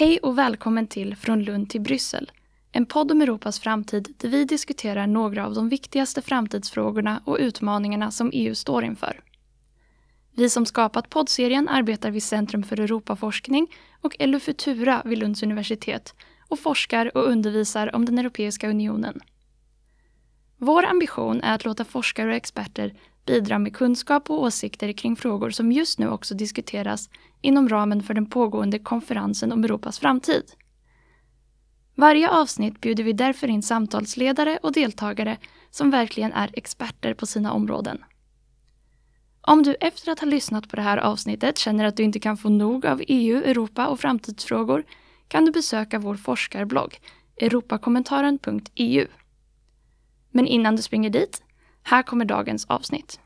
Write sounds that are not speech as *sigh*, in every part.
Hej och välkommen till Från Lund till Bryssel. En podd om Europas framtid där vi diskuterar några av de viktigaste framtidsfrågorna och utmaningarna som EU står inför. Vi som skapat poddserien arbetar vid Centrum för Europaforskning och LU Futura vid Lunds universitet och forskar och undervisar om den Europeiska unionen. Vår ambition är att låta forskare och experter bidra med kunskap och åsikter kring frågor som just nu också diskuteras inom ramen för den pågående konferensen om Europas framtid. Varje avsnitt bjuder vi därför in samtalsledare och deltagare som verkligen är experter på sina områden. Om du efter att ha lyssnat på det här avsnittet känner att du inte kan få nog av EU, Europa och framtidsfrågor kan du besöka vår forskarblogg europakommentaren.eu. Men innan du springer dit, här kommer dagens avsnitt.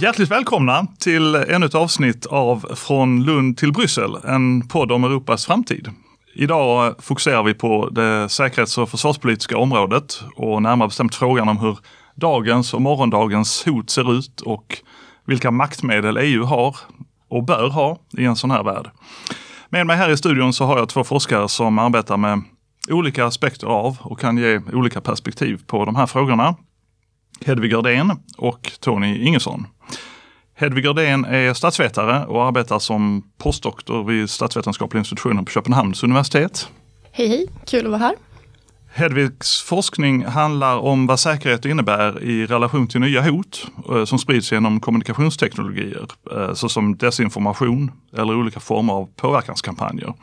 Hjärtligt välkomna till ännu ett avsnitt av Från Lund till Bryssel, en podd om Europas framtid. Idag fokuserar vi på det säkerhets och försvarspolitiska området och närmare bestämt frågan om hur dagens och morgondagens hot ser ut och vilka maktmedel EU har och bör ha i en sån här värld. Med mig här i studion så har jag två forskare som arbetar med olika aspekter av och kan ge olika perspektiv på de här frågorna. Hedvig Ördén och Tony Ingesson. Hedvig Ördén är statsvetare och arbetar som postdoktor vid statsvetenskapliga institutionen på Köpenhamns universitet. Hej hej, kul att vara här. Hedvigs forskning handlar om vad säkerhet innebär i relation till nya hot eh, som sprids genom kommunikationsteknologier eh, såsom desinformation eller olika former av påverkanskampanjer.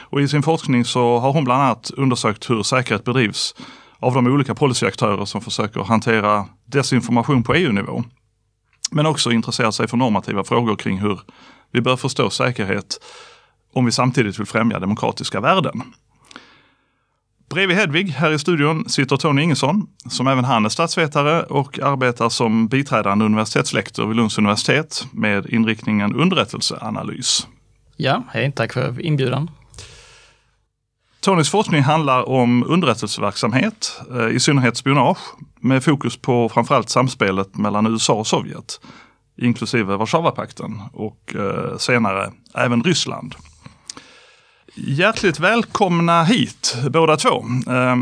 Och I sin forskning så har hon bland annat undersökt hur säkerhet bedrivs av de olika policyaktörer som försöker hantera desinformation på EU-nivå. Men också intresserat sig för normativa frågor kring hur vi bör förstå säkerhet om vi samtidigt vill främja demokratiska värden. Bredvid Hedvig här i studion sitter Tony Ingesson som även han är statsvetare och arbetar som biträdande universitetslektor vid Lunds universitet med inriktningen underrättelseanalys. Ja, hej, tack för inbjudan. Tonys forskning handlar om underrättelseverksamhet, eh, i synnerhet spionage, med fokus på framförallt samspelet mellan USA och Sovjet, inklusive Warszawapakten och eh, senare även Ryssland. Hjärtligt välkomna hit båda två. Eh,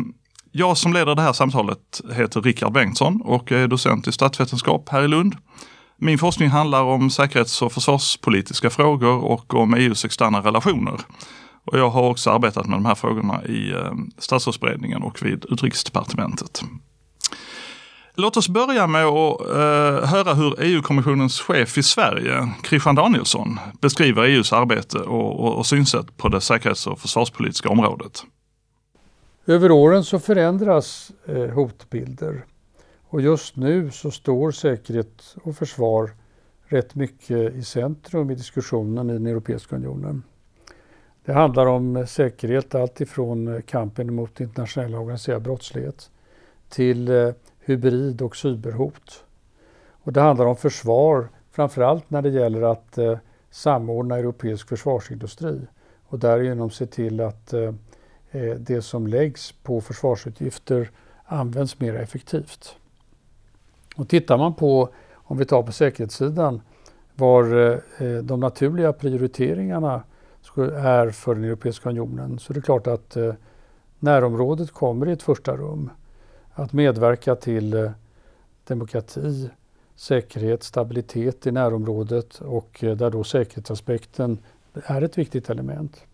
jag som leder det här samtalet heter Rickard Bengtsson och är docent i statsvetenskap här i Lund. Min forskning handlar om säkerhets och försvarspolitiska frågor och om EUs externa relationer. Och jag har också arbetat med de här frågorna i eh, statsrådsberedningen och vid utrikesdepartementet. Låt oss börja med att eh, höra hur EU-kommissionens chef i Sverige, Christian Danielsson, beskriver EUs arbete och, och, och synsätt på det säkerhets och försvarspolitiska området. Över åren så förändras eh, hotbilder och just nu så står säkerhet och försvar rätt mycket i centrum i diskussionen i den Europeiska unionen. Det handlar om eh, säkerhet, allt ifrån eh, kampen mot internationell organiserad brottslighet till eh, hybrid och cyberhot. Och det handlar om försvar, framförallt när det gäller att eh, samordna europeisk försvarsindustri och därigenom se till att eh, det som läggs på försvarsutgifter används mer effektivt. Och tittar man på, om vi tar på säkerhetssidan, var de naturliga prioriteringarna är för den Europeiska unionen så det är klart att eh, närområdet kommer i ett första rum. Att medverka till eh, demokrati, säkerhet, stabilitet i närområdet och eh, där då säkerhetsaspekten är ett viktigt element.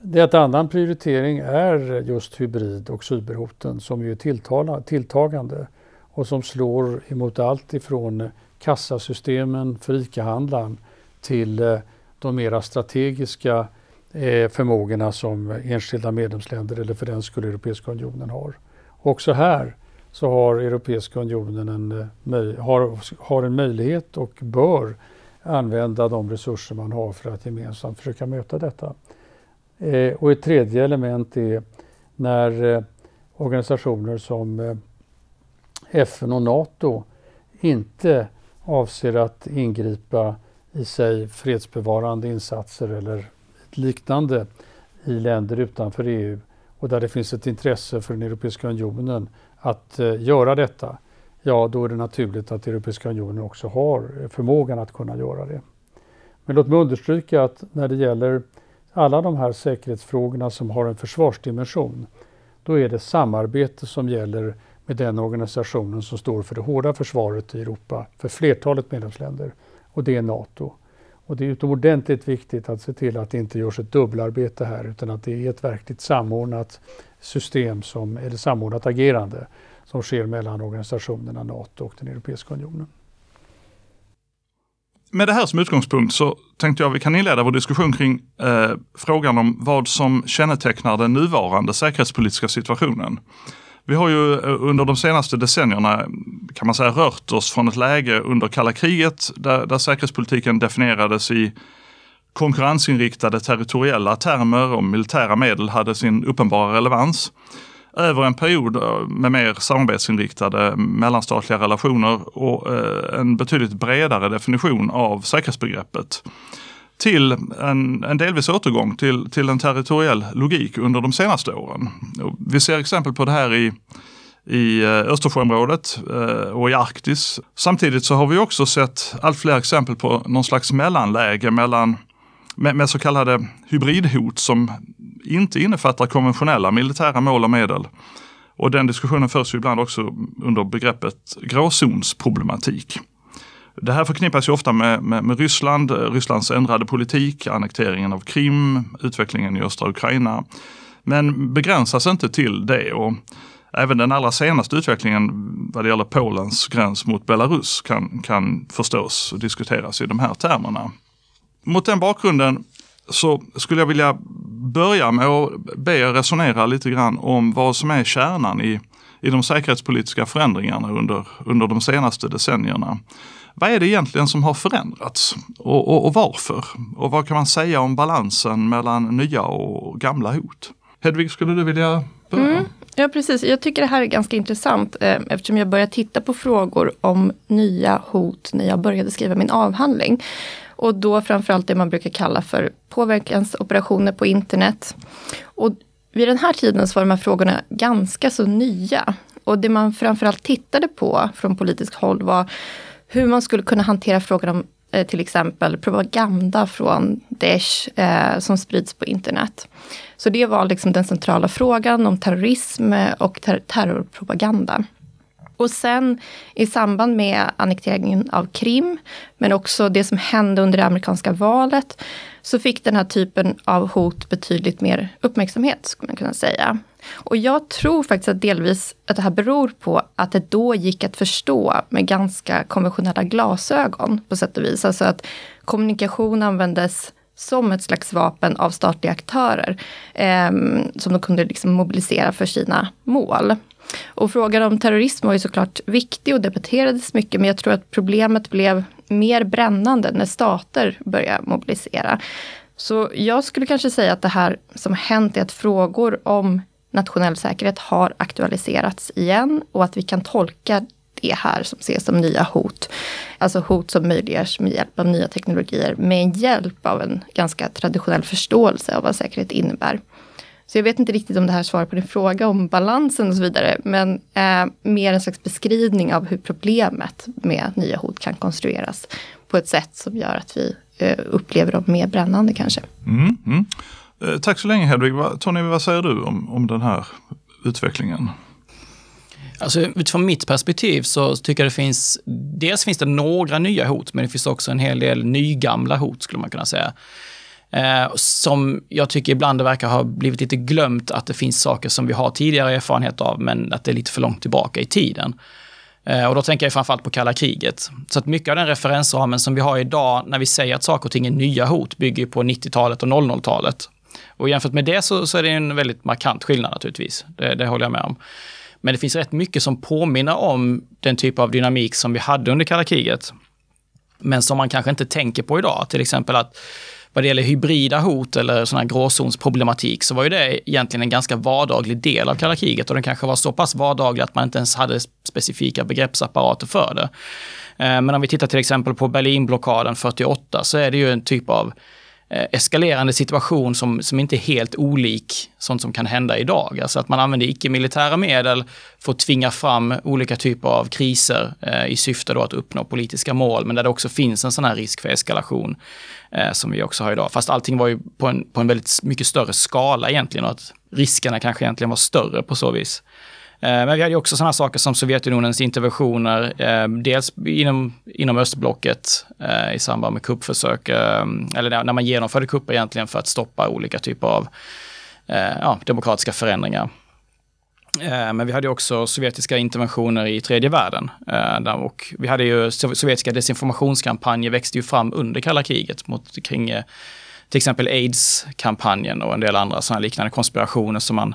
Det ett annan prioritering är just hybrid och cyberhoten som ju är tilltagande och som slår emot allt ifrån kassasystemen för ICA-handlaren till eh, de mera strategiska eh, förmågorna som enskilda medlemsländer eller för den skull Europeiska unionen har. Också här så har Europeiska unionen en, eh, har, har en möjlighet och bör använda de resurser man har för att gemensamt försöka möta detta. Eh, och ett tredje element är när eh, organisationer som FN och NATO inte avser att ingripa i sig fredsbevarande insatser eller liknande i länder utanför EU och där det finns ett intresse för den Europeiska unionen att eh, göra detta, ja då är det naturligt att Europeiska unionen också har förmågan att kunna göra det. Men låt mig understryka att när det gäller alla de här säkerhetsfrågorna som har en försvarsdimension, då är det samarbete som gäller med den organisationen som står för det hårda försvaret i Europa för flertalet medlemsländer och det är NATO. Och det är utomordentligt viktigt att se till att det inte görs ett dubbelarbete här utan att det är ett verkligt samordnat system, som, eller samordnat agerande som sker mellan organisationerna NATO och den Europeiska unionen. Med det här som utgångspunkt så tänkte jag vi kan inleda vår diskussion kring eh, frågan om vad som kännetecknar den nuvarande säkerhetspolitiska situationen. Vi har ju eh, under de senaste decennierna kan man säga rört oss från ett läge under kalla kriget där, där säkerhetspolitiken definierades i konkurrensinriktade territoriella termer och militära medel hade sin uppenbara relevans. Över en period eh, med mer samarbetsinriktade mellanstatliga relationer och eh, en betydligt bredare definition av säkerhetsbegreppet till en, en delvis återgång till, till en territoriell logik under de senaste åren. Vi ser exempel på det här i, i eh, Östersjöområdet eh, och i Arktis. Samtidigt så har vi också sett allt fler exempel på någon slags mellanläge mellan med, med så kallade hybridhot som inte innefattar konventionella militära mål och medel. Och den diskussionen förs ju ibland också under begreppet gråzonsproblematik. Det här förknippas ju ofta med, med, med, Ryssland, Rysslands ändrade politik, annekteringen av Krim, utvecklingen i östra Ukraina. Men begränsas inte till det. Och även den allra senaste utvecklingen vad det gäller Polens gräns mot Belarus kan, kan förstås och diskuteras i de här termerna. Mot den bakgrunden så skulle jag vilja börja med att be er resonera lite grann om vad som är kärnan i, i de säkerhetspolitiska förändringarna under, under de senaste decennierna. Vad är det egentligen som har förändrats och, och, och varför? Och vad kan man säga om balansen mellan nya och gamla hot? Hedvig, skulle du vilja börja? Mm. Ja, precis. Jag tycker det här är ganska intressant eh, eftersom jag började titta på frågor om nya hot när jag började skriva min avhandling. Och då framförallt det man brukar kalla för påverkansoperationer på internet. Och vid den här tiden så var de här frågorna ganska så nya. Och det man framförallt tittade på från politiskt håll var hur man skulle kunna hantera frågan om eh, till exempel propaganda från Daesh eh, som sprids på internet. Så det var liksom den centrala frågan om terrorism eh, och ter terrorpropaganda. Och sen i samband med annekteringen av Krim, men också det som hände under det amerikanska valet, så fick den här typen av hot betydligt mer uppmärksamhet, skulle man kunna säga. Och jag tror faktiskt att delvis att det här beror på att det då gick att förstå med ganska konventionella glasögon på sätt och vis. Alltså att kommunikation användes som ett slags vapen av statliga aktörer eh, som de kunde liksom mobilisera för sina mål. Och frågan om terrorism var ju såklart viktig och debatterades mycket, men jag tror att problemet blev mer brännande när stater började mobilisera. Så jag skulle kanske säga att det här som hänt är att frågor om nationell säkerhet har aktualiserats igen och att vi kan tolka det här som ses som nya hot. Alltså hot som möjliggörs med hjälp av nya teknologier med hjälp av en ganska traditionell förståelse av vad säkerhet innebär. Så jag vet inte riktigt om det här svarar på din fråga om balansen och så vidare. Men eh, mer en slags beskrivning av hur problemet med nya hot kan konstrueras på ett sätt som gör att vi eh, upplever dem mer brännande kanske. Mm, mm. Eh, tack så länge Hedvig. Tony, vad säger du om, om den här utvecklingen? Alltså, utifrån mitt perspektiv så tycker jag det finns, dels finns det några nya hot, men det finns också en hel del nygamla hot skulle man kunna säga. Eh, som jag tycker ibland det verkar ha blivit lite glömt att det finns saker som vi har tidigare erfarenhet av, men att det är lite för långt tillbaka i tiden. Eh, och då tänker jag framförallt på kalla kriget. Så att mycket av den referensramen som vi har idag när vi säger att saker och ting är nya hot bygger på 90-talet och 00-talet. Och jämfört med det så, så, är det en väldigt markant skillnad naturligtvis. Det, det håller jag med om. Men det finns rätt mycket som påminner om den typ av dynamik som vi hade under kalla kriget. Men som man kanske inte tänker på idag. Till exempel att vad det gäller hybrida hot eller sån här gråzonsproblematik så var ju det egentligen en ganska vardaglig del av kalla kriget och den kanske var så pass vardaglig att man inte ens hade specifika begreppsapparater för det. Eh, men om vi tittar till exempel på Berlinblockaden 48 så är det ju en typ av Eh, eskalerande situation som, som inte är helt olik sånt som kan hända idag. Alltså att man använder icke-militära medel för att tvinga fram olika typer av kriser eh, i syfte då att uppnå politiska mål, men där det också finns en sån här risk för eskalation eh, som vi också har idag. Fast allting var ju på en, på en väldigt mycket större skala egentligen och att riskerna kanske egentligen var större på så vis. Eh, men vi hade också sådana saker som Sovjetunionens interventioner, eh, dels inom, inom östblocket eh, i samband med kuppförsök, eller när man genomförde kupper egentligen för att stoppa olika typer av ja, demokratiska förändringar. Men vi hade också sovjetiska interventioner i tredje världen. Och vi hade ju sovjetiska desinformationskampanjer växte ju fram under kalla kriget mot, kring till exempel aids-kampanjen och en del andra sådana liknande konspirationer som man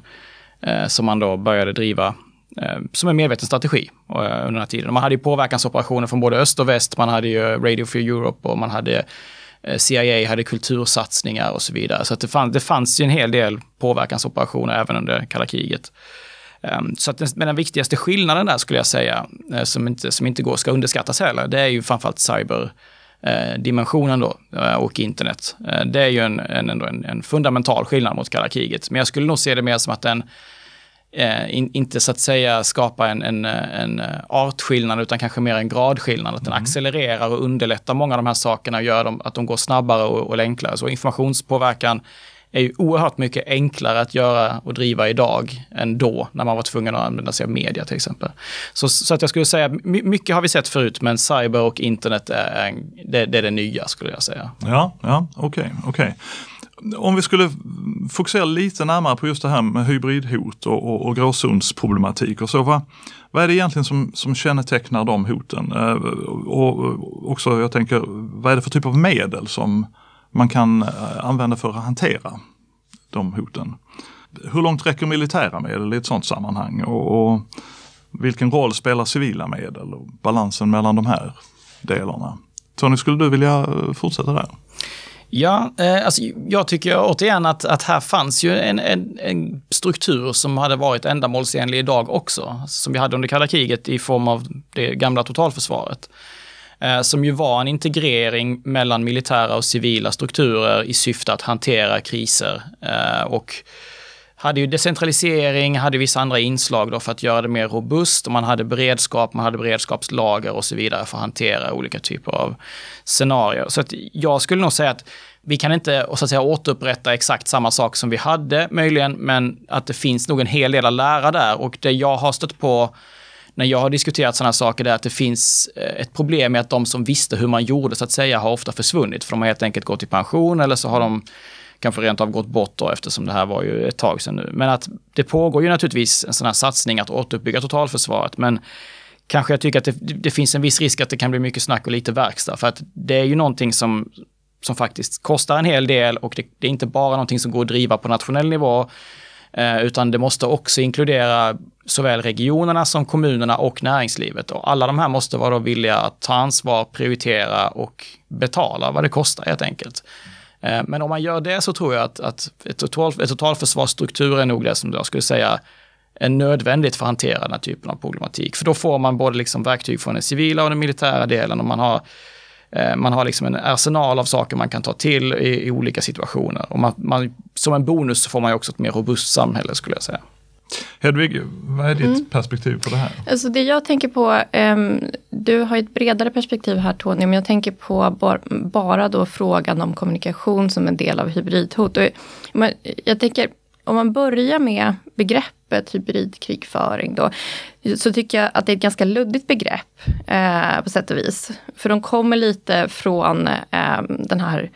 Eh, som man då började driva eh, som en medveten strategi eh, under den här tiden. Man hade ju påverkansoperationer från både öst och väst. Man hade ju Radio for Europe och man hade eh, CIA hade kultursatsningar och så vidare. Så det, fann, det fanns ju en hel del påverkansoperationer även under kalla kriget. Ehm, så att den, men den viktigaste skillnaden där skulle jag säga, eh, som, inte, som inte går, ska underskattas heller, det är ju framförallt cyberdimensionen då och internet. det är ju en, en, en, en fundamental skillnad mot kalla kriget. Men jag skulle nog se det mer som att den eh, in, inte så att säga skapa en, en, en artskillnad utan kanske mer en gradskillnad. Att den mm. accelererar och underlättar många av de här sakerna och gör dem, att de går snabbare och, och enklare. Så informationspåverkan är ju oerhört mycket enklare att göra och driva idag än då när man var tvungen att använda sig av media till exempel. Så, så att jag skulle säga, mycket har vi sett förut men cyber och internet är, det, det är det nya skulle jag säga. Ja, ja, okej, okay. Okay om vi skulle fokusera lite närmare på just det här med hybridhot och, och, och gråzonsproblematik och så. Vad, vad är det egentligen som, som kännetecknar de hoten? Eh, och också, jag tänker, vad är det för typ av medel som man kan eh, använda för att hantera de hoten? Hur långt räcker militära medel i ett sådant sammanhang? Och, och vilken roll spelar civila medel och balansen mellan de här delarna? Tony, skulle du vilja fortsätta där? Ja, eh, alltså, jag tycker återigen att, att här fanns ju en, en, en, struktur som hade varit ändamålsenlig idag också, som vi hade under kalla kriget i form av det gamla totalförsvaret. Eh, som ju var en integrering mellan militära och civila strukturer i syfte att hantera kriser. Eh, och hade ju decentralisering, hade vissa andra inslag då för att göra det mer robust och man hade beredskap, man hade beredskapslager och så vidare för att hantera olika typer av scenarier. Så att jag skulle nog säga att vi kan inte så att säga, återupprätta exakt samma sak som vi hade möjligen, men att det finns nog en hel del att lära där och det jag har stött på när jag har diskuterat sådana saker, det är att det finns eh, ett problem med att de som visste hur man gjorde så att säga har ofta försvunnit, för de har helt enkelt gått i pension eller så har de kanske rent av gått bort då eftersom det här var ju ett tag sedan nu. Men att det pågår ju naturligtvis en sån här satsning att återuppbygga totalförsvaret. Men kanske jag tycker att det, det, finns en viss risk att det kan bli mycket snack och lite verkstad. För att det är ju någonting som, som faktiskt kostar en hel del och det, det är inte bara någonting som går att driva på nationell nivå. Eh, utan det måste också inkludera såväl regionerna som kommunerna och näringslivet. Och alla de här måste vara villiga att ta ansvar, prioritera och betala vad det kostar helt enkelt. Eh, men om man gör det så tror jag att, att ett, total, ett totalförsvarsstruktur är nog det som jag skulle säga är nödvändigt för att hantera den här typen av problematik. För då får man både liksom verktyg från den civila och den militära delen och man har, eh, man har liksom en arsenal av saker man kan ta till i, i olika situationer. Och man, man, som en bonus så får man också ett mer robust samhälle skulle jag säga. Hedvig, vad är ditt mm. perspektiv på det här? Alltså det jag tänker på, um, du har ett bredare perspektiv här Tony, men jag tänker på bar, bara då frågan om kommunikation som en del av hybridhot. Och, man, jag tänker, om man börjar med begreppet hybridkrigföring då, så tycker jag att det är ett ganska luddigt begrepp eh, på sätt och vis. För de kommer lite från eh, den här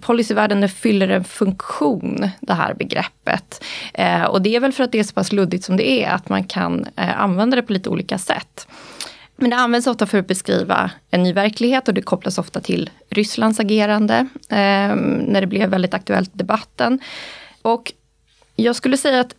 policyvärlden fyller en funktion, det här begreppet. Eh, och det är väl för att det är så pass luddigt som det är, att man kan eh, använda det på lite olika sätt. Men det används ofta för att beskriva en ny verklighet och det kopplas ofta till Rysslands agerande, eh, när det blev väldigt aktuellt i debatten. Och jag skulle säga att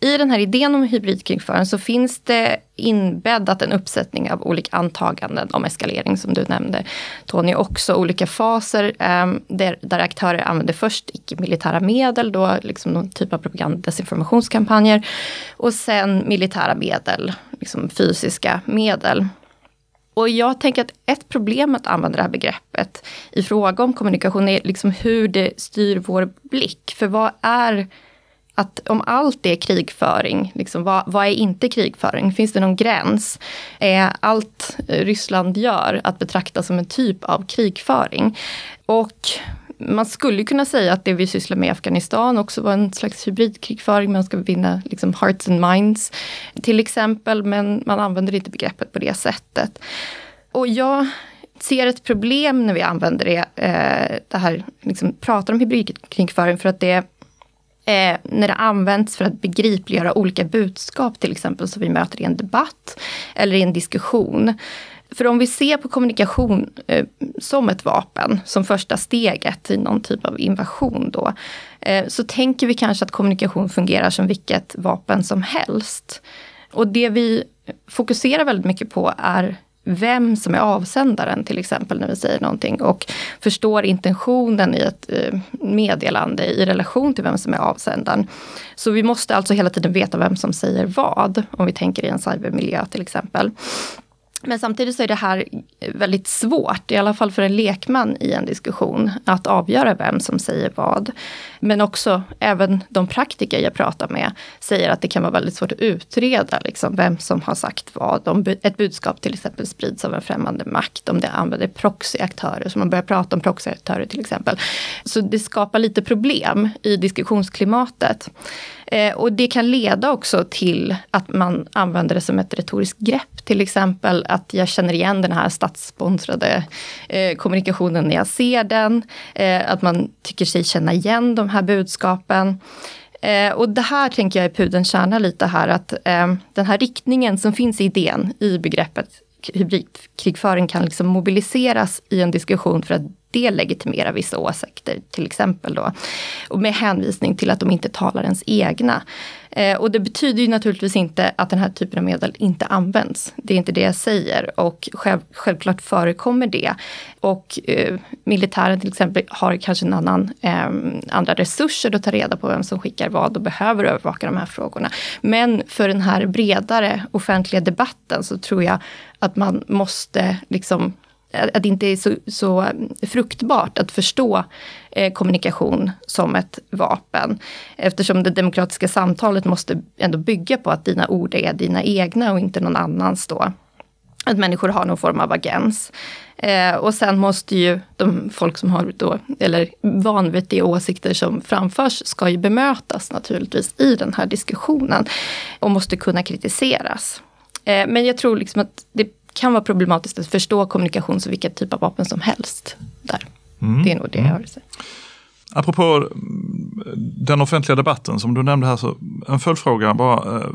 i den här idén om hybridkrigföring så finns det inbäddat en uppsättning av olika antaganden om eskalering som du nämnde Tony. Också olika faser eh, där, där, aktörer använder först icke-militära medel, då liksom någon typ av propaganda desinformationskampanjer. Och sen militära medel, liksom fysiska medel. Och jag tänker att ett problem att använda det här begreppet i fråga om kommunikation är liksom hur det styr vår blick. För vad är att om allt är krigföring, liksom, vad, vad, är inte krigföring? Finns det någon gräns? Är allt Ryssland gör att betrakta som en typ av krigföring? Och man skulle kunna säga att det vi sysslar med i Afghanistan också var en slags hybridkrigföring. Man ska vinna liksom hearts and minds till exempel, men man använder inte begreppet på det sättet. Och jag ser ett problem när vi använder det, eh, det här, liksom, pratar om hybridkrigföring för att det eh, när det används för att begripliggöra olika budskap till exempel som vi möter i en debatt eller i en diskussion. För om vi ser på kommunikation eh, som ett vapen, som första steget i någon typ av invasion då, eh, så tänker vi kanske att kommunikation fungerar som vilket vapen som helst. Och det vi fokuserar väldigt mycket på är vem som är avsändaren till exempel när vi säger någonting och förstår intentionen i ett eh, meddelande i relation till vem som är avsändaren. Så vi måste alltså hela tiden veta vem som säger vad, om vi tänker i en cybermiljö till exempel. Men samtidigt så är det här väldigt svårt, i alla fall för en lekman i en diskussion, att avgöra vem som säger vad. Men också, även de praktiker jag pratar med säger att det kan vara väldigt svårt att utreda liksom, vem som har sagt vad. Om ett budskap till exempel sprids av en främmande makt, om det använder proxyaktörer, så man börjar prata om proxyaktörer till exempel. Så det skapar lite problem i diskussionsklimatet. Eh, och det kan leda också till att man använder det som ett retoriskt grepp. Till exempel att jag känner igen den här statssponsrade eh, kommunikationen när jag ser den. Eh, att man tycker sig känna igen de här budskapen. Eh, och det här tänker jag är pudelns kärna lite här, att eh, den här riktningen som finns i idén, i begreppet hybridkrigföring kan liksom mobiliseras i en diskussion för att det legitimerar vissa åsikter, till exempel då. Och med hänvisning till att de inte talar ens egna. Eh, och det betyder ju naturligtvis inte att den här typen av medel inte används. Det är inte det jag säger och själv, självklart förekommer det. Och eh, militären till exempel har kanske en annan, eh, andra resurser att ta reda på vem som skickar vad och behöver övervaka de här frågorna. Men för den här bredare offentliga debatten så tror jag att man måste liksom att det inte är så, så um, fruktbart att förstå eh, kommunikation som ett vapen. Eftersom det demokratiska samtalet måste ändå bygga på att dina ord är dina egna och inte någon annans då. Att människor har någon form av agens. Eh, och sen måste ju de folk som har då, eller vanvettiga åsikter som framförs, ska ju bemötas naturligtvis i den här diskussionen. Och måste kunna kritiseras. Eh, men jag tror liksom att det kan vara problematiskt att förstå kommunikation som vilket typ av vapen som helst. Där. Mm. Det är nog det jag har att säga. Apropå mm, den offentliga debatten som du nämnde här, så en följdfråga bara. Eh,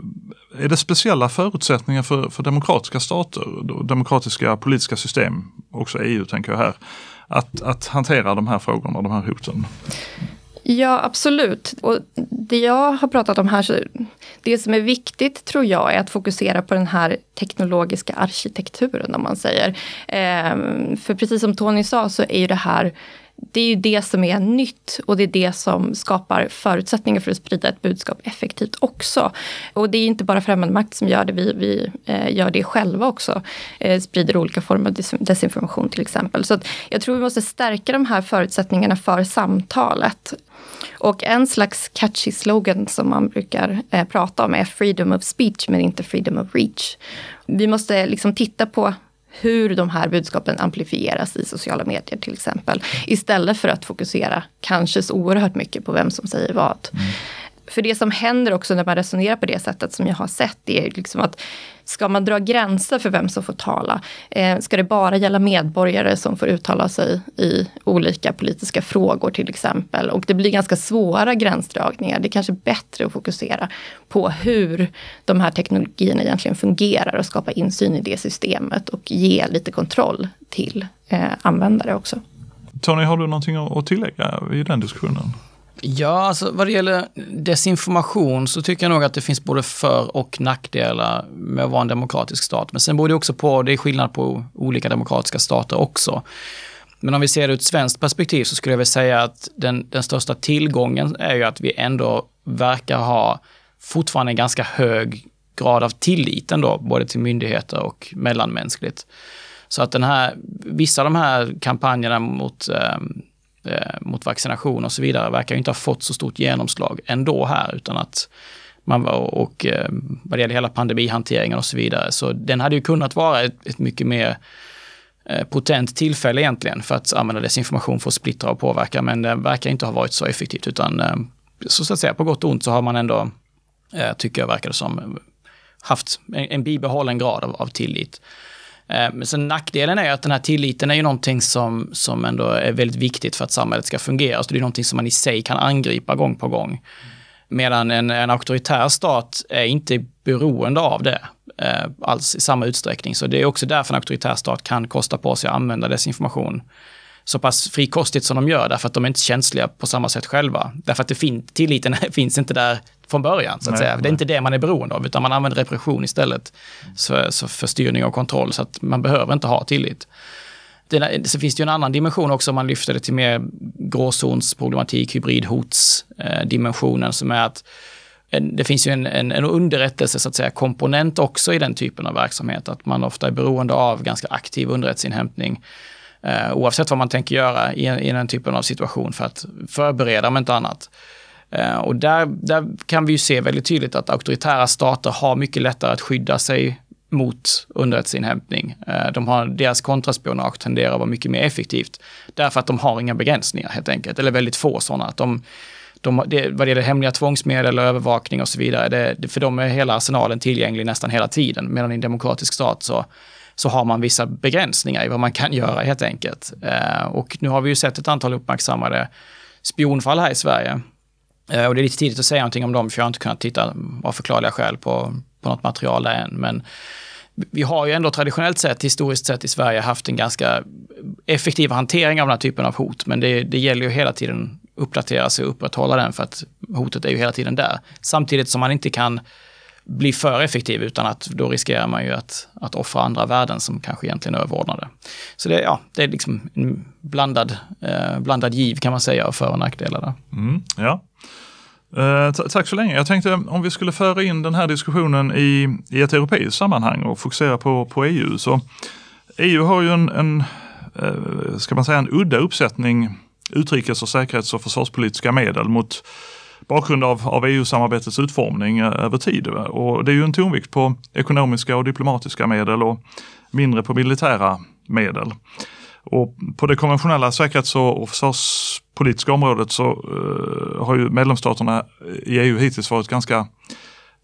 är det speciella förutsättningar för, för demokratiska stater, demokratiska politiska system, också EU tänker jag här, att, att hantera de här frågorna, de här hoten? Ja, absolut. Och det jag har pratat om här, så det som är viktigt tror jag är att fokusera på den här teknologiska arkitekturen om man säger. Ehm, för precis som Tony sa så är ju det här det är ju det som är nytt och det är det som skapar förutsättningar för att sprida ett budskap effektivt också. Och det är inte bara främmande makt som gör det, vi, vi eh, gör det själva också. Eh, sprider olika former av des desinformation till exempel. Så jag tror vi måste stärka de här förutsättningarna för samtalet. Och en slags catchy slogan som man brukar eh, prata om är freedom of speech men inte freedom of reach. Vi måste liksom titta på hur de här budskapen amplifieras i sociala medier till exempel. Istället för att fokusera kanske så oerhört mycket på vem som säger vad. Mm. För det som händer också när man resonerar på det sättet som jag har sett, det är liksom att ska man dra gränser för vem som får tala? Eh, ska det bara gälla medborgare som får uttala sig i olika politiska frågor till exempel? Och det blir ganska svåra gränsdragningar. Det är kanske bättre att fokusera på hur de här teknologierna egentligen fungerar och skapa insyn i det systemet och ge lite kontroll till eh, användare också. Tony, har du någonting att tillägga i den diskussionen? Ja, alltså vad det gäller desinformation så tycker jag nog att det finns både för och nackdelar med att vara en demokratisk stat. Men sen beror det också på, det är skillnad på olika demokratiska stater också. Men om vi ser det ur ett svenskt perspektiv så skulle jag vilja säga att den, den största tillgången är ju att vi ändå verkar ha fortfarande en ganska hög grad av tillit ändå, både till myndigheter och mellanmänskligt. Så att den här, vissa av de här kampanjerna mot, eh, eh mot vaccination och så vidare verkar inte ha fått så stort genomslag ändå här, utan att man var, och eh, vad det gäller hela pandemihanteringen och så vidare. Så den hade ju kunnat vara ett, ett mycket mer eh, potent tillfälle egentligen för att använda desinformation för att splittra och påverka, men det verkar inte ha varit så effektivt, utan eh, så att säga på gott och ont så har man ändå, eh, tycker jag verkar det som, haft en, en bibehållen grad av, av tillit. Eh, men sen nackdelen är att den här tilliten är ju någonting som, som ändå är väldigt viktigt för att samhället ska fungera. Så det är någonting som man i sig kan angripa gång på gång. Medan en, en auktoritär stat är inte beroende av det eh, alls i samma utsträckning. Så det är också därför en auktoritär stat kan kosta på sig att använda desinformation så pass frikostigt som de gör, därför att de är inte känsliga på samma sätt själva. Därför att det fin tilliten *laughs* finns inte där från början, så att nej, säga. Nej. Det är inte det man är beroende av, utan man använder repression istället för, för styrning och kontroll, så att man behöver inte ha tillit det, så finns det ju en annan dimension också om man lyfter det till mer gråzonsproblematik, hybridhotsdimensionen eh, som är att det finns ju en, en, en underrättelse, så att säga, komponent också i den typen av verksamhet. Att man ofta är beroende av ganska aktiv underrättelseinhämtning. Eh, oavsett vad man tänker göra i, i den typen av situation för att förbereda om inte annat. Eh, och där, där kan vi ju se väldigt tydligt att auktoritära stater har mycket lättare att skydda sig mot underrättelseinhämtning. Eh, de har, deras kontraspionage tenderar att vara mycket mer effektivt. Därför att de har inga begränsningar helt enkelt, eller väldigt få sådana. Att de, de, det, vad gäller hemliga tvångsmedel övervakning och så vidare, det, för dem är hela arsenalen tillgänglig nästan hela tiden. Medan i en demokratisk stat så, så har man vissa begränsningar i vad man kan göra helt enkelt. Eh, och nu har vi ju sett ett antal uppmärksammade spionfall här i Sverige. Eh, och det är lite tidigt att säga någonting om dem, för jag har inte kunnat titta av förklarliga skäl på, på något material där än. Men vi har ju ändå traditionellt sett, historiskt sett i Sverige haft en ganska effektiv hantering av den här typen av hot. Men det, det gäller ju hela tiden uppdatera sig och upprätthålla den för att hotet är ju hela tiden där. Samtidigt som man inte kan bli för effektiv utan att då riskerar man ju att, att offra andra värden som kanske egentligen är överordnade. Så det, ja, det är liksom en blandad, eh, blandad giv kan man säga av för och nackdelar. Där. Mm, ja. Eh, tack så länge. Jag tänkte eh, om vi skulle föra in den här diskussionen i, i ett europeiskt sammanhang och fokusera på, på EU. Så EU har ju en, en, eh, ska man säga, en udda uppsättning utrikes och säkerhets och försvarspolitiska medel mot bakgrund av, av EU-samarbetets utformning eh, över tid. Och det är ju en tonvikt på ekonomiska och diplomatiska medel och mindre på militära medel. Och på det konventionella säkerhets och försvarspolitiska området så uh, har ju medlemsstaterna i EU hittills varit ganska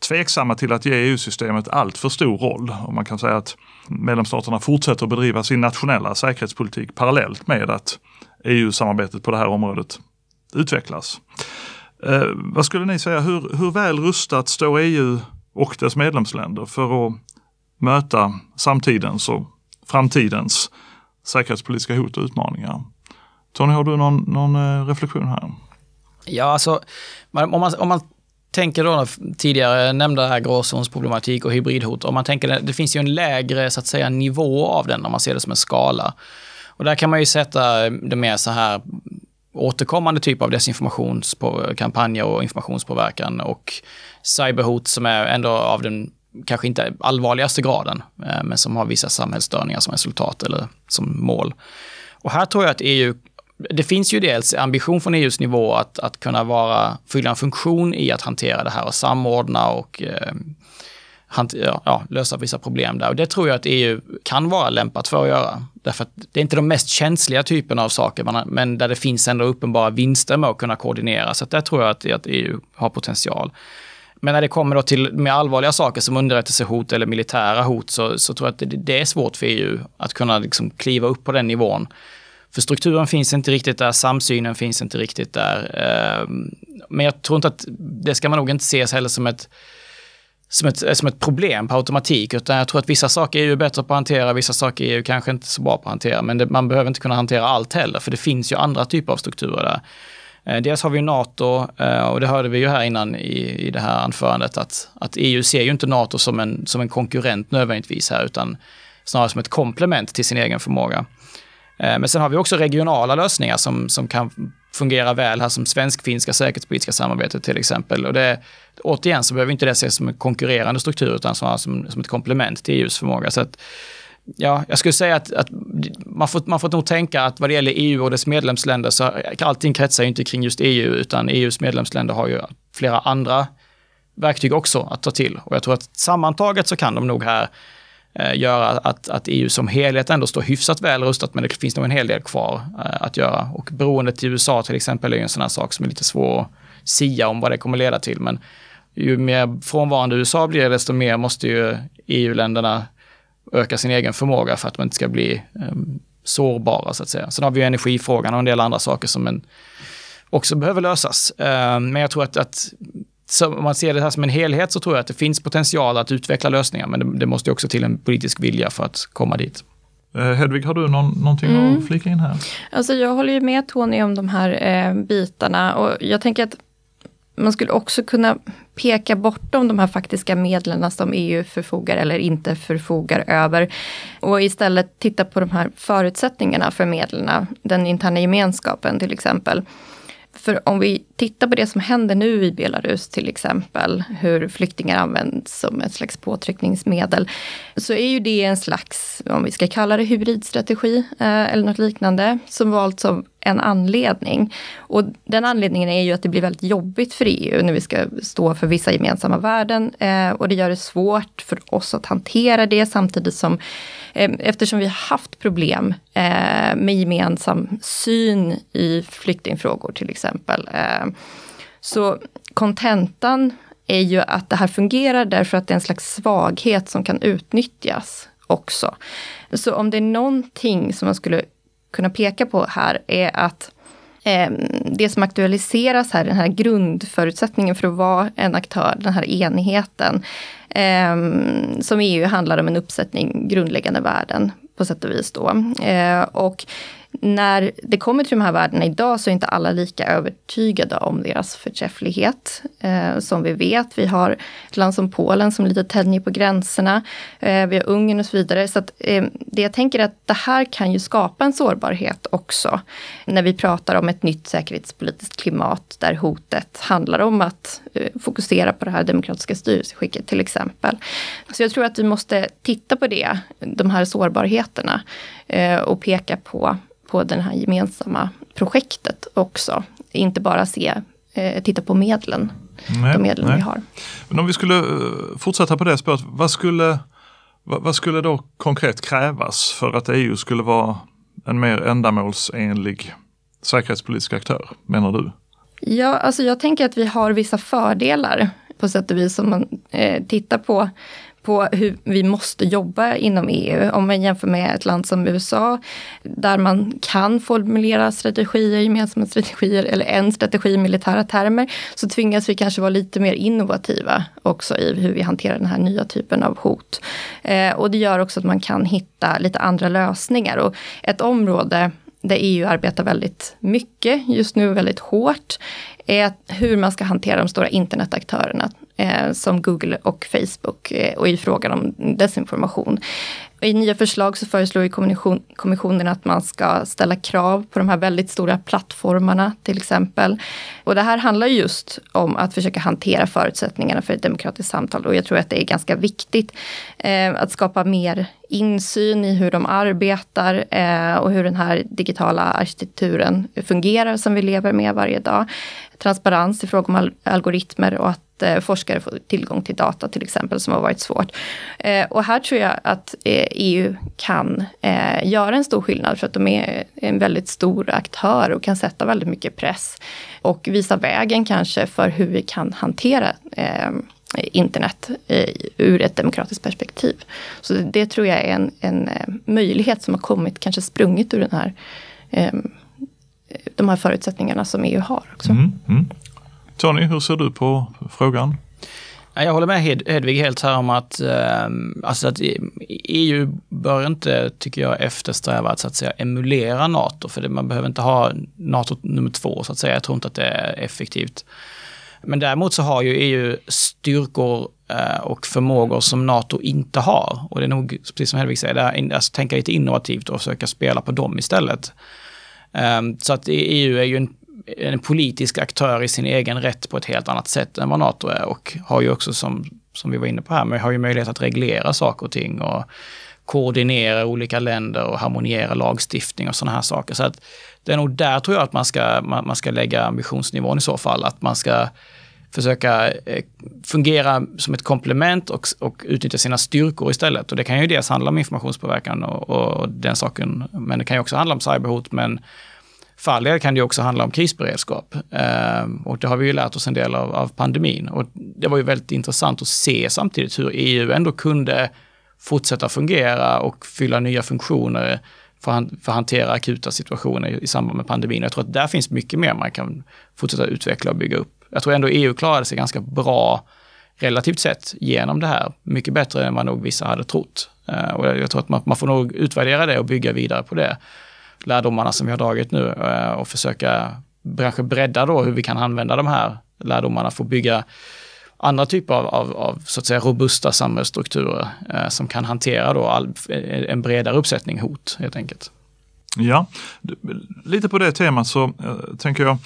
tveksamma till att ge EU-systemet allt för stor roll. Och man kan säga att medlemsstaterna fortsätter att bedriva sin nationella säkerhetspolitik parallellt med att EU-samarbetet på det här området utvecklas. Eh, vad skulle ni säga, hur, hur väl rustat står EU och dess medlemsländer för att möta samtidens och framtidens säkerhetspolitiska hot och utmaningar. Tony, har du någon, någon eh, reflektion här? Ja, alltså om man, om man tänker då tidigare nämnda här gråzonsproblematik och hybridhot, om man tänker det finns ju en lägre så att säga nivå av den om man ser det som en skala. Och där kan man ju sätta det mer så här återkommande typ av desinformationskampanjer och informationspåverkan och cyberhot som är ändå av den kanske inte allvarligaste graden, eh, men som har vissa samhällsstörningar som resultat eller som mål. Och här tror jag att EU, det finns ju dels ambition från EUs nivå att, att kunna vara, fylla en funktion i att hantera det här och samordna och eh, ja, lösa vissa problem där. Och det tror jag att EU kan vara lämpat för att göra. Därför att det är inte de mest känsliga typerna av saker, men där det finns ändå uppenbara vinster med att kunna koordinera. Så där tror jag att, att EU har potential. Men när det kommer då till mer allvarliga saker som underrättelsehot eller militära hot så, så tror jag att det, det, är svårt för EU att kunna liksom kliva upp på den nivån. För strukturen finns inte riktigt där, samsynen finns inte riktigt där. Ehm, men jag tror inte att det ska man nog inte se heller som ett, som ett, som ett problem på automatik, utan jag tror att vissa saker är EU bättre på att hantera, vissa saker är EU kanske inte så bra på att hantera, men det, man behöver inte kunna hantera allt heller, för det finns ju andra typer av strukturer där. Eh, dels har vi NATO eh, och det hörde vi ju här innan i, i det här anförandet att, att EU ser ju inte NATO som en, som en konkurrent nödvändigtvis här utan snarare som ett komplement till sin egen förmåga. Eh, men sen har vi också regionala lösningar som, som kan fungera väl här som svensk-finska säkerhetspolitiska samarbetet till exempel. Och det, återigen så behöver inte det ses som en konkurrerande struktur utan snarare som, som ett komplement till EUs förmåga. Så att ja, jag skulle säga att, att, man, får, man får nog tänka att vad det gäller EU och dess medlemsländer så allting kretsar inte kring just EU utan EUs medlemsländer har ju flera andra verktyg också att ta till. Och jag tror att sammantaget så kan de nog här eh, göra att, att EU som helhet ändå står hyfsat väl rustat, men det finns nog en hel del kvar eh, att göra. Och beroendet till USA till exempel är ju en sån här sak som är lite svår att sia om vad det kommer leda till. Men ju mer frånvarande USA blir, desto mer måste ju EU-länderna öka sin egen förmåga för att man inte ska bli um, sårbara så att säga. Sen har vi ju energifrågan och en del andra saker som en, också behöver lösas. Uh, men jag tror att, att om man ser det här som en helhet så tror jag att det finns potential att utveckla lösningar, men det, det måste också till en politisk vilja för att komma dit. Eh, Hedvig, har du någon, någonting mm. att flika in här? Alltså jag håller ju med Tony om de här eh, bitarna och jag tänker att man skulle också kunna peka bortom de här faktiska medlen som EU förfogar eller inte förfogar över. Och istället titta på de här förutsättningarna för medlen, den interna gemenskapen till exempel. För om vi tittar på det som händer nu i Belarus till exempel, hur flyktingar används som ett slags påtryckningsmedel, så är ju det en slags, om vi ska kalla det hybridstrategi eh, eller något liknande, som valts av en anledning. Och den anledningen är ju att det blir väldigt jobbigt för EU när vi ska stå för vissa gemensamma värden. Eh, och det gör det svårt för oss att hantera det samtidigt som eh, eftersom vi har haft problem eh, med gemensam syn i flyktingfrågor till exempel. Eh, så kontentan är ju att det här fungerar därför att det är en slags svaghet som kan utnyttjas också. Så om det är någonting som man skulle kunna peka på här är att eh, det som aktualiseras här, den här grundförutsättningen för att vara en aktör, den här enigheten, eh, som EU handlar om en uppsättning grundläggande värden på sätt och vis då. Eh, och när det kommer till de här värdena idag så är inte alla lika övertygade om deras förträfflighet. Eh, som vi vet, vi har ett land som Polen som lite tänjer på gränserna. Eh, vi har Ungern och så vidare. Så att, eh, det jag tänker är att det här kan ju skapa en sårbarhet också. När vi pratar om ett nytt säkerhetspolitiskt klimat där hotet handlar om att eh, fokusera på det här demokratiska styrelseskicket till exempel. Så jag tror att vi måste titta på det, de här sårbarheterna eh, och peka på på det här gemensamma projektet också. Inte bara se, eh, titta på medlen, nej, de medlen nej. vi har. Men om vi skulle eh, fortsätta på det spåret, vad skulle, vad, vad skulle då konkret krävas för att EU skulle vara en mer ändamålsenlig säkerhetspolitisk aktör, menar du? Ja, alltså jag tänker att vi har vissa fördelar på sätt och vis om man eh, tittar på på hur vi måste jobba inom EU. Om man jämför med ett land som USA, där man kan formulera strategier, gemensamma strategier eller en strategi i militära termer, så tvingas vi kanske vara lite mer innovativa också i hur vi hanterar den här nya typen av hot. Eh, och det gör också att man kan hitta lite andra lösningar. Och ett område där EU arbetar väldigt mycket, just nu väldigt hårt, är hur man ska hantera de stora internetaktörerna eh, som Google och Facebook eh, och i frågan om desinformation. I nya förslag så föreslår ju kommission, kommissionen att man ska ställa krav på de här väldigt stora plattformarna till exempel. Och det här handlar just om att försöka hantera förutsättningarna för ett demokratiskt samtal och jag tror att det är ganska viktigt eh, att skapa mer insyn i hur de arbetar eh, och hur den här digitala arkitekturen fungerar som vi lever med varje dag. Transparens i fråga om algoritmer och att eh, forskare får tillgång till data till exempel, som har varit svårt. Eh, och här tror jag att eh, EU kan eh, göra en stor skillnad, för att de är en väldigt stor aktör och kan sätta väldigt mycket press. Och visa vägen kanske för hur vi kan hantera eh, internet eh, ur ett demokratiskt perspektiv. Så det tror jag är en, en möjlighet som har kommit, kanske sprungit ur den här de här förutsättningarna som EU har också. Mm, mm. Tony, hur ser du på frågan? Jag håller med Hed Hedvig helt här om att, eh, alltså att EU bör inte, tycker jag, eftersträva att, så att säga, emulera NATO, för det, man behöver inte ha NATO nummer två, så att säga. Jag tror inte att det är effektivt. Men däremot så har ju EU styrkor eh, och förmågor som NATO inte har. Och det är nog, precis som Hedvig säger, det är, alltså, tänka lite innovativt och försöka spela på dem istället. Ehm, så att EU är ju en en politisk aktör i sin egen rätt på ett helt annat sätt än vad NATO är och har ju också som, som vi var inne på här, men har ju möjlighet att reglera saker och ting och koordinera olika länder och harmoniera lagstiftning och sådana här saker. Så att det är nog där tror jag att man ska, man, man ska lägga ambitionsnivån i så fall. Att man ska försöka eh, fungera som ett komplement och, och utnyttja sina styrkor istället. Och det kan ju dels handla om informationspåverkan och, och den saken, men det kan ju också handla om cyberhot. Men för all del kan det också handla om krisberedskap. Eh, och det har vi ju lärt oss en del av, av pandemin. Och det var ju väldigt intressant att se samtidigt hur EU ändå kunde fortsätta fungera och fylla nya funktioner för, att hantera akuta situationer i samband med pandemin. Jag tror att där finns mycket mer man kan fortsätta utveckla och bygga upp. Jag tror ändå EU klarade sig ganska bra relativt sett genom det här. Mycket bättre än vad nog vissa hade trott. Eh, och jag tror att man, man får nog utvärdera det och bygga vidare på det. Lärdomarna som vi har dragit nu eh, och försöka kanske bredda då hur vi kan använda de här lärdomarna för att bygga andra typer av, av, av, så att säga robusta samhällsstrukturer eh, som kan hantera då all, eh, en bredare uppsättning hot helt enkelt. Ja, lite på det temat så eh, tänker jag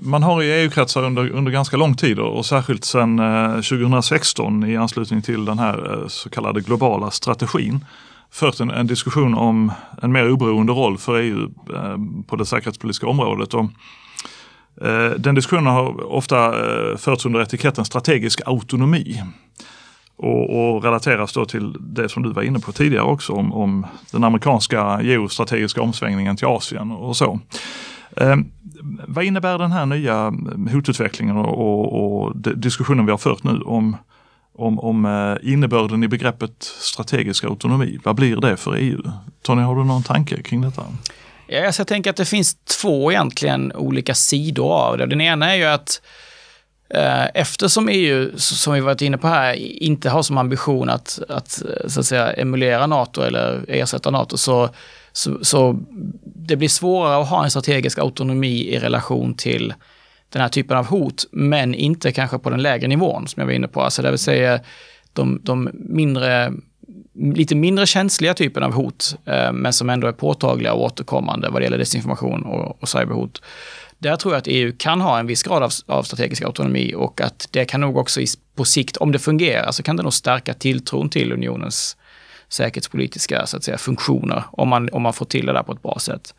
man har i EU-kretsar under, under ganska lång tid och särskilt sedan eh, 2016 i anslutning till den här eh, så kallade globala strategin fört en, en, diskussion om en mer oberoende roll för EU eh, på det säkerhetspolitiska området. Och, Eh, den diskussionen har ofta eh, förts under etiketten strategisk autonomi. Och, och, relateras då till det som du var inne på tidigare också om, om den amerikanska geostrategiska omsvängningen till Asien och så. Eh, vad innebär den här nya hotutvecklingen och, och, och diskussionen vi har fört nu om, om, om eh, innebörden i begreppet strategisk autonomi? Vad blir det för EU? Tony, har du någon tanke kring detta? Ja, alltså jag tänker att det finns två egentligen olika sidor av det. Den ena är ju att eh, Eftersom EU, som vi varit inne på här, inte har som ambition att, att, så att säga, emulera NATO eller ersätta NATO, så så, så, det blir svårare att ha en strategisk autonomi i relation till den här typen av hot, men inte kanske på den lägre nivån som jag var inne på. Alltså det vill säga de, de mindre, lite mindre känsliga typen av hot, eh, men som ändå är påtagliga och återkommande vad det gäller desinformation och, och cyberhot. Där tror jag att EU kan ha en viss grad av, av strategisk autonomi och att det kan nog också i, på sikt, om det fungerar, så kan det nog stärka tilltron till unionens säkerhetspolitiska så att säga, funktioner om man, om man får till det där på ett bra sätt.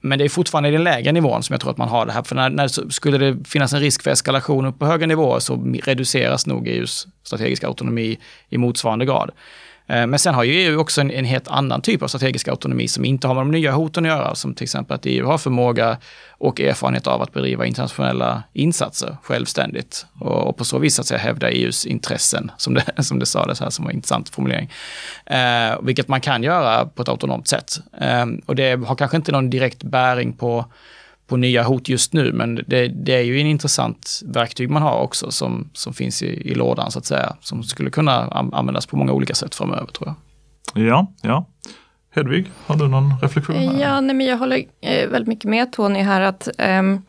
Men det är fortfarande i den lägre nivån som jag tror att man har det här. För när, när skulle det finnas en risk för eskalation upp på höga nivåer så reduceras nog EUs strategiska autonomi i motsvarande grad. Eh, men sen har ju EU också en, en helt annan typ av strategisk autonomi som inte har med de nya hoten att göra, som till exempel att EU har förmåga och erfarenhet av att bedriva internationella insatser självständigt och, och på så vis att säga hävda EUs intressen, som det, *laughs* som det sades här, som var en intressant formulering. Eh, vilket man kan göra på ett autonomt sätt. Eh, och det har kanske inte någon direkt bäring på på nya hot just nu, men det, det, är ju en intressant verktyg man har också som, som finns i, i lådan så att säga, som skulle kunna användas på många olika sätt framöver tror jag. Ja, ja. Hedvig, har du någon reflektion? Här? Ja, nej, men jag håller eh, väldigt mycket med Tony här att um,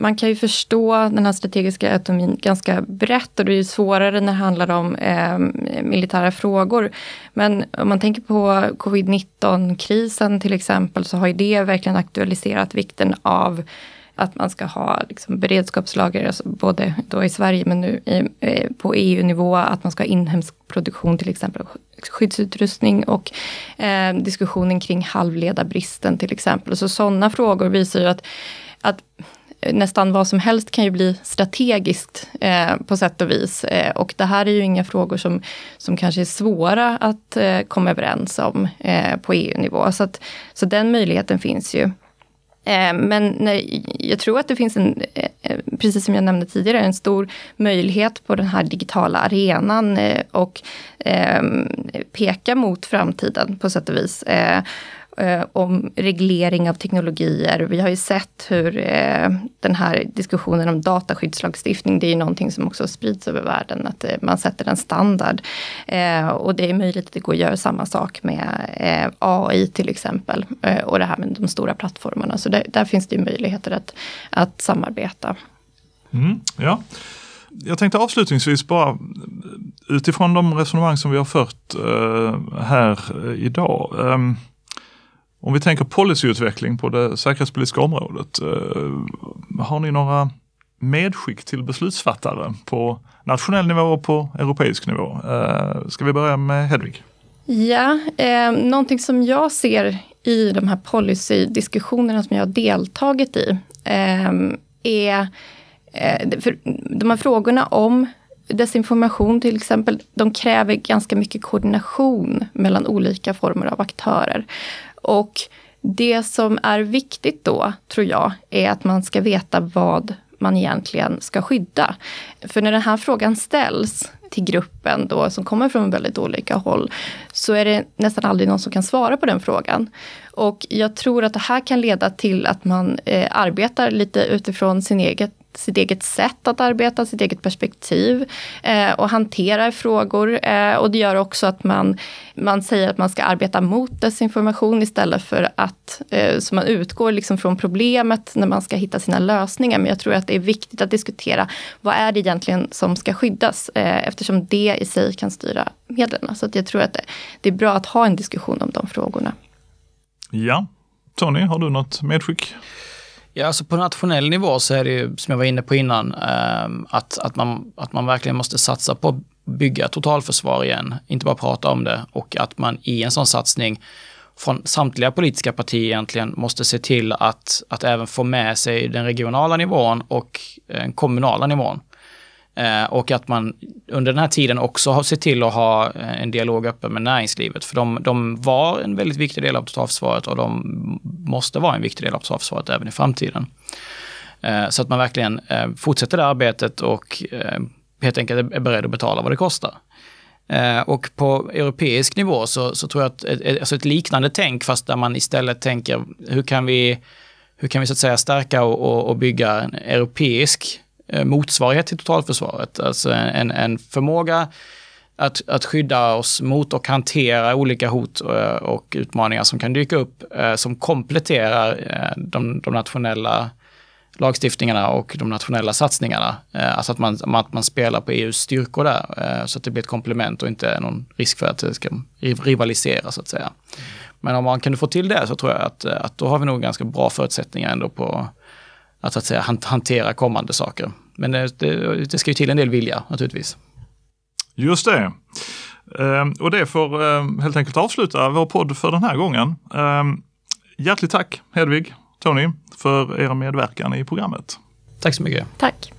man kan ju förstå den här strategiska autonomin ganska brett och det är ju svårare när det handlar om eh, militära frågor. Men om man tänker på covid-19-krisen till exempel så har ju det verkligen aktualiserat vikten av att man ska ha liksom, beredskapslager, alltså både då i Sverige men nu i, eh, på EU-nivå, att man ska ha inhemsk produktion till exempel skyddsutrustning och eh, diskussionen kring halvledarbristen till exempel. Så sådana frågor visar ju att, att nästan vad som helst kan ju bli strategiskt eh, på sätt och vis. Eh, och det här är ju inga frågor som, som kanske är svåra att eh, komma överens om eh, på EU-nivå. Så, att, så den möjligheten finns ju. Eh, men nej, jag tror att det finns en, eh, eh, precis som jag nämnde tidigare, en stor möjlighet på den här digitala arenan och ehm, peka mot framtiden på sätt och vis eh, om reglering av teknologier. Vi har ju sett hur eh, den här diskussionen om dataskyddslagstiftning, det är ju någonting som också sprids över världen, att eh, man sätter en standard. Eh, och det är möjligt att det går att göra samma sak med eh, AI till exempel, eh, och det här med de stora plattformarna. Så där, där finns det ju möjligheter att, att samarbeta. Mm, ja. Jag tänkte avslutningsvis bara utifrån de resonemang som vi har fört eh, här eh, idag. Eh, om vi tänker policyutveckling på det säkerhetspolitiska området. Eh, har ni några medskick till beslutsfattare på nationell nivå och på europeisk nivå? Eh, ska vi börja med Hedvig? Ja, eh, någonting som jag ser i de här policydiskussionerna som jag har deltagit i eh, är eh, för de här frågorna om desinformation till exempel, de kräver ganska mycket koordination mellan olika former av aktörer. Och det som är viktigt då, tror jag, är att man ska veta vad man egentligen ska skydda. För när den här frågan ställs till gruppen då, som kommer från väldigt olika håll, så är det nästan aldrig någon som kan svara på den frågan. Och jag tror att det här kan leda till att man eh, arbetar lite utifrån sin eget sitt eget sätt att arbeta, sitt eget perspektiv eh, och hanterar frågor. Eh, och det gör också att man, man säger att man ska arbeta mot desinformation istället för att eh, så man utgår liksom från problemet när man ska hitta sina lösningar. Men jag tror att det är viktigt att diskutera vad är det egentligen som ska skyddas eh, eftersom det i sig kan styra medlen. Så jag tror att det, det är bra att ha en diskussion om de frågorna. Ja, Tony, har du något medskick? Ja, alltså på nationell nivå så är det ju, som jag var inne på innan, ehm, att, att, man, att man verkligen måste satsa på att bygga totalförsvar igen, inte bara prata om det och att man i en sån satsning från samtliga politiska partier egentligen måste se till att, att även få med sig den regionala nivån och eh, den kommunala nivån. Eh, och att man under den här tiden också har sett till att ha eh, en dialog öppen med näringslivet. För de, de var en väldigt viktig del av totalförsvaret och de måste vara en viktig del av totalförsvaret även i framtiden. Eh, så att man verkligen eh, fortsätter det arbetet och eh, helt enkelt är beredd att betala vad det kostar. Och på europeisk nivå så, så tror jag att ett, alltså ett liknande tänk, fast där man istället tänker hur kan vi, hur kan vi så att säga stärka och, och, och bygga en europeisk Eh, motsvarighet till totalförsvaret. Alltså en, en förmåga att, att skydda oss mot och hantera olika hot och, och utmaningar som kan dyka upp eh, som kompletterar de, de, nationella lagstiftningarna och de nationella satsningarna. Alltså att man, att man spelar på EUs styrkor där så att det blir ett komplement och inte någon risk för att det ska rivalisera så att säga. Men om man kan få till det så tror jag att, att då har vi nog ganska bra förutsättningar ändå på att, så att säga, hantera kommande saker. Men det, det, det ska ju till en del vilja naturligtvis. Just det. Ehm, och det får ehm, helt enkelt avsluta vår podd för den här gången. Ehm, hjärtligt tack Hedvig, Tony, för er medverkan i programmet. Tack så mycket. Tack.